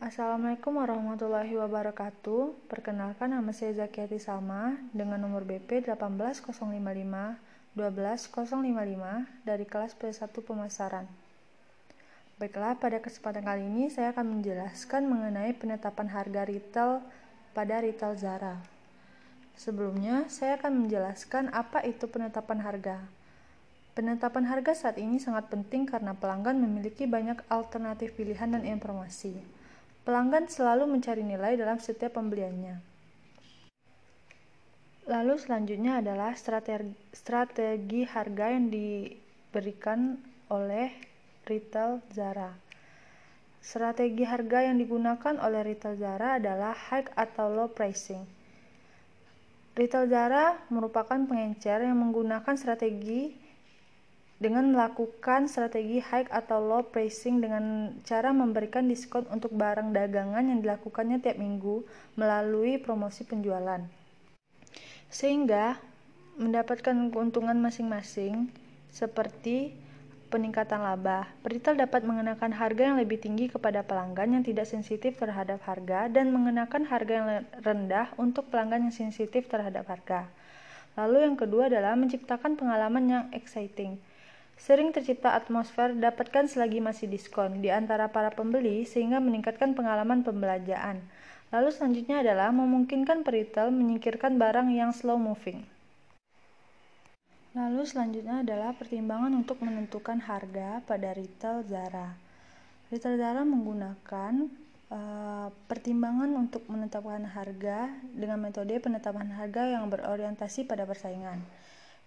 Assalamualaikum warahmatullahi wabarakatuh. Perkenalkan nama saya Zakiati Salma dengan nomor BP 18055 12055 dari kelas P1 Pemasaran. Baiklah, pada kesempatan kali ini saya akan menjelaskan mengenai penetapan harga retail pada retail Zara. Sebelumnya, saya akan menjelaskan apa itu penetapan harga. Penetapan harga saat ini sangat penting karena pelanggan memiliki banyak alternatif pilihan dan informasi. Pelanggan selalu mencari nilai dalam setiap pembeliannya. Lalu selanjutnya adalah strategi, strategi harga yang diberikan oleh retail Zara. Strategi harga yang digunakan oleh retail Zara adalah high atau low pricing. Retail Zara merupakan pengencer yang menggunakan strategi dengan melakukan strategi high atau low pricing dengan cara memberikan diskon untuk barang dagangan yang dilakukannya tiap minggu melalui promosi penjualan. Sehingga mendapatkan keuntungan masing-masing seperti peningkatan laba. Retail dapat mengenakan harga yang lebih tinggi kepada pelanggan yang tidak sensitif terhadap harga dan mengenakan harga yang rendah untuk pelanggan yang sensitif terhadap harga. Lalu yang kedua adalah menciptakan pengalaman yang exciting. Sering tercipta atmosfer dapatkan selagi masih diskon di antara para pembeli sehingga meningkatkan pengalaman pembelajaran. Lalu selanjutnya adalah memungkinkan peritel menyingkirkan barang yang slow moving. Lalu selanjutnya adalah pertimbangan untuk menentukan harga pada retail Zara. Retail Zara menggunakan uh, pertimbangan untuk menetapkan harga dengan metode penetapan harga yang berorientasi pada persaingan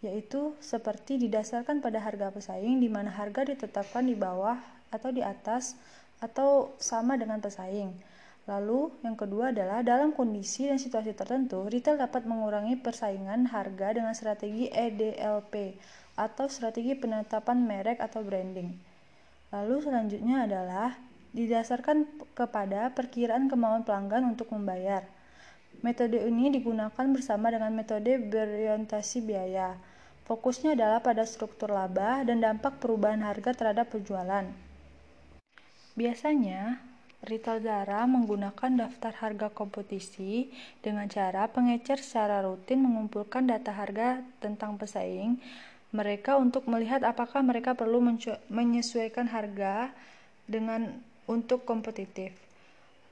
yaitu seperti didasarkan pada harga pesaing di mana harga ditetapkan di bawah atau di atas atau sama dengan pesaing. Lalu, yang kedua adalah dalam kondisi dan situasi tertentu, retail dapat mengurangi persaingan harga dengan strategi EDLP atau strategi penetapan merek atau branding. Lalu selanjutnya adalah didasarkan kepada perkiraan kemauan pelanggan untuk membayar. Metode ini digunakan bersama dengan metode berorientasi biaya. Fokusnya adalah pada struktur laba dan dampak perubahan harga terhadap penjualan. Biasanya, retail Zara menggunakan daftar harga kompetisi dengan cara pengecer secara rutin mengumpulkan data harga tentang pesaing mereka untuk melihat apakah mereka perlu menyesuaikan harga dengan untuk kompetitif.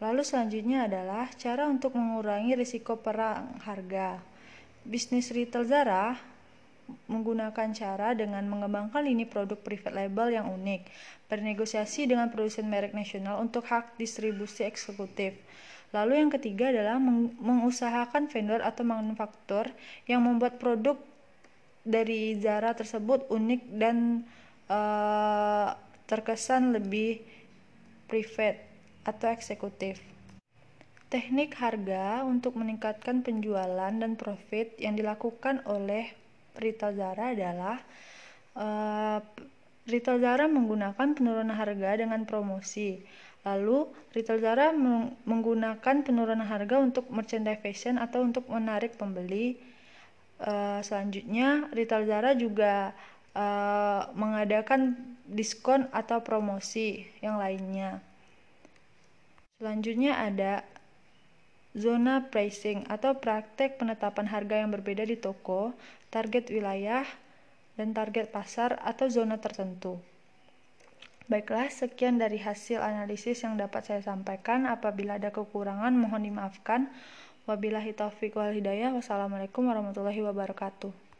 Lalu selanjutnya adalah cara untuk mengurangi risiko perang harga. Bisnis retail Zara menggunakan cara dengan mengembangkan lini produk private label yang unik, bernegosiasi dengan produsen merek nasional untuk hak distribusi eksekutif. Lalu yang ketiga adalah meng mengusahakan vendor atau manufaktur yang membuat produk dari Zara tersebut unik dan uh, terkesan lebih private atau eksekutif. Teknik harga untuk meningkatkan penjualan dan profit yang dilakukan oleh retail Zara adalah uh, retail Zara menggunakan penurunan harga dengan promosi. Lalu, retail Zara menggunakan penurunan harga untuk merchandise fashion atau untuk menarik pembeli. Uh, selanjutnya, retail Zara juga uh, mengadakan diskon atau promosi yang lainnya. Selanjutnya ada Zona pricing atau praktek penetapan harga yang berbeda di toko, target wilayah, dan target pasar atau zona tertentu. Baiklah, sekian dari hasil analisis yang dapat saya sampaikan. Apabila ada kekurangan, mohon dimaafkan. Wabillahi taufiq wal hidayah. Wassalamualaikum warahmatullahi wabarakatuh.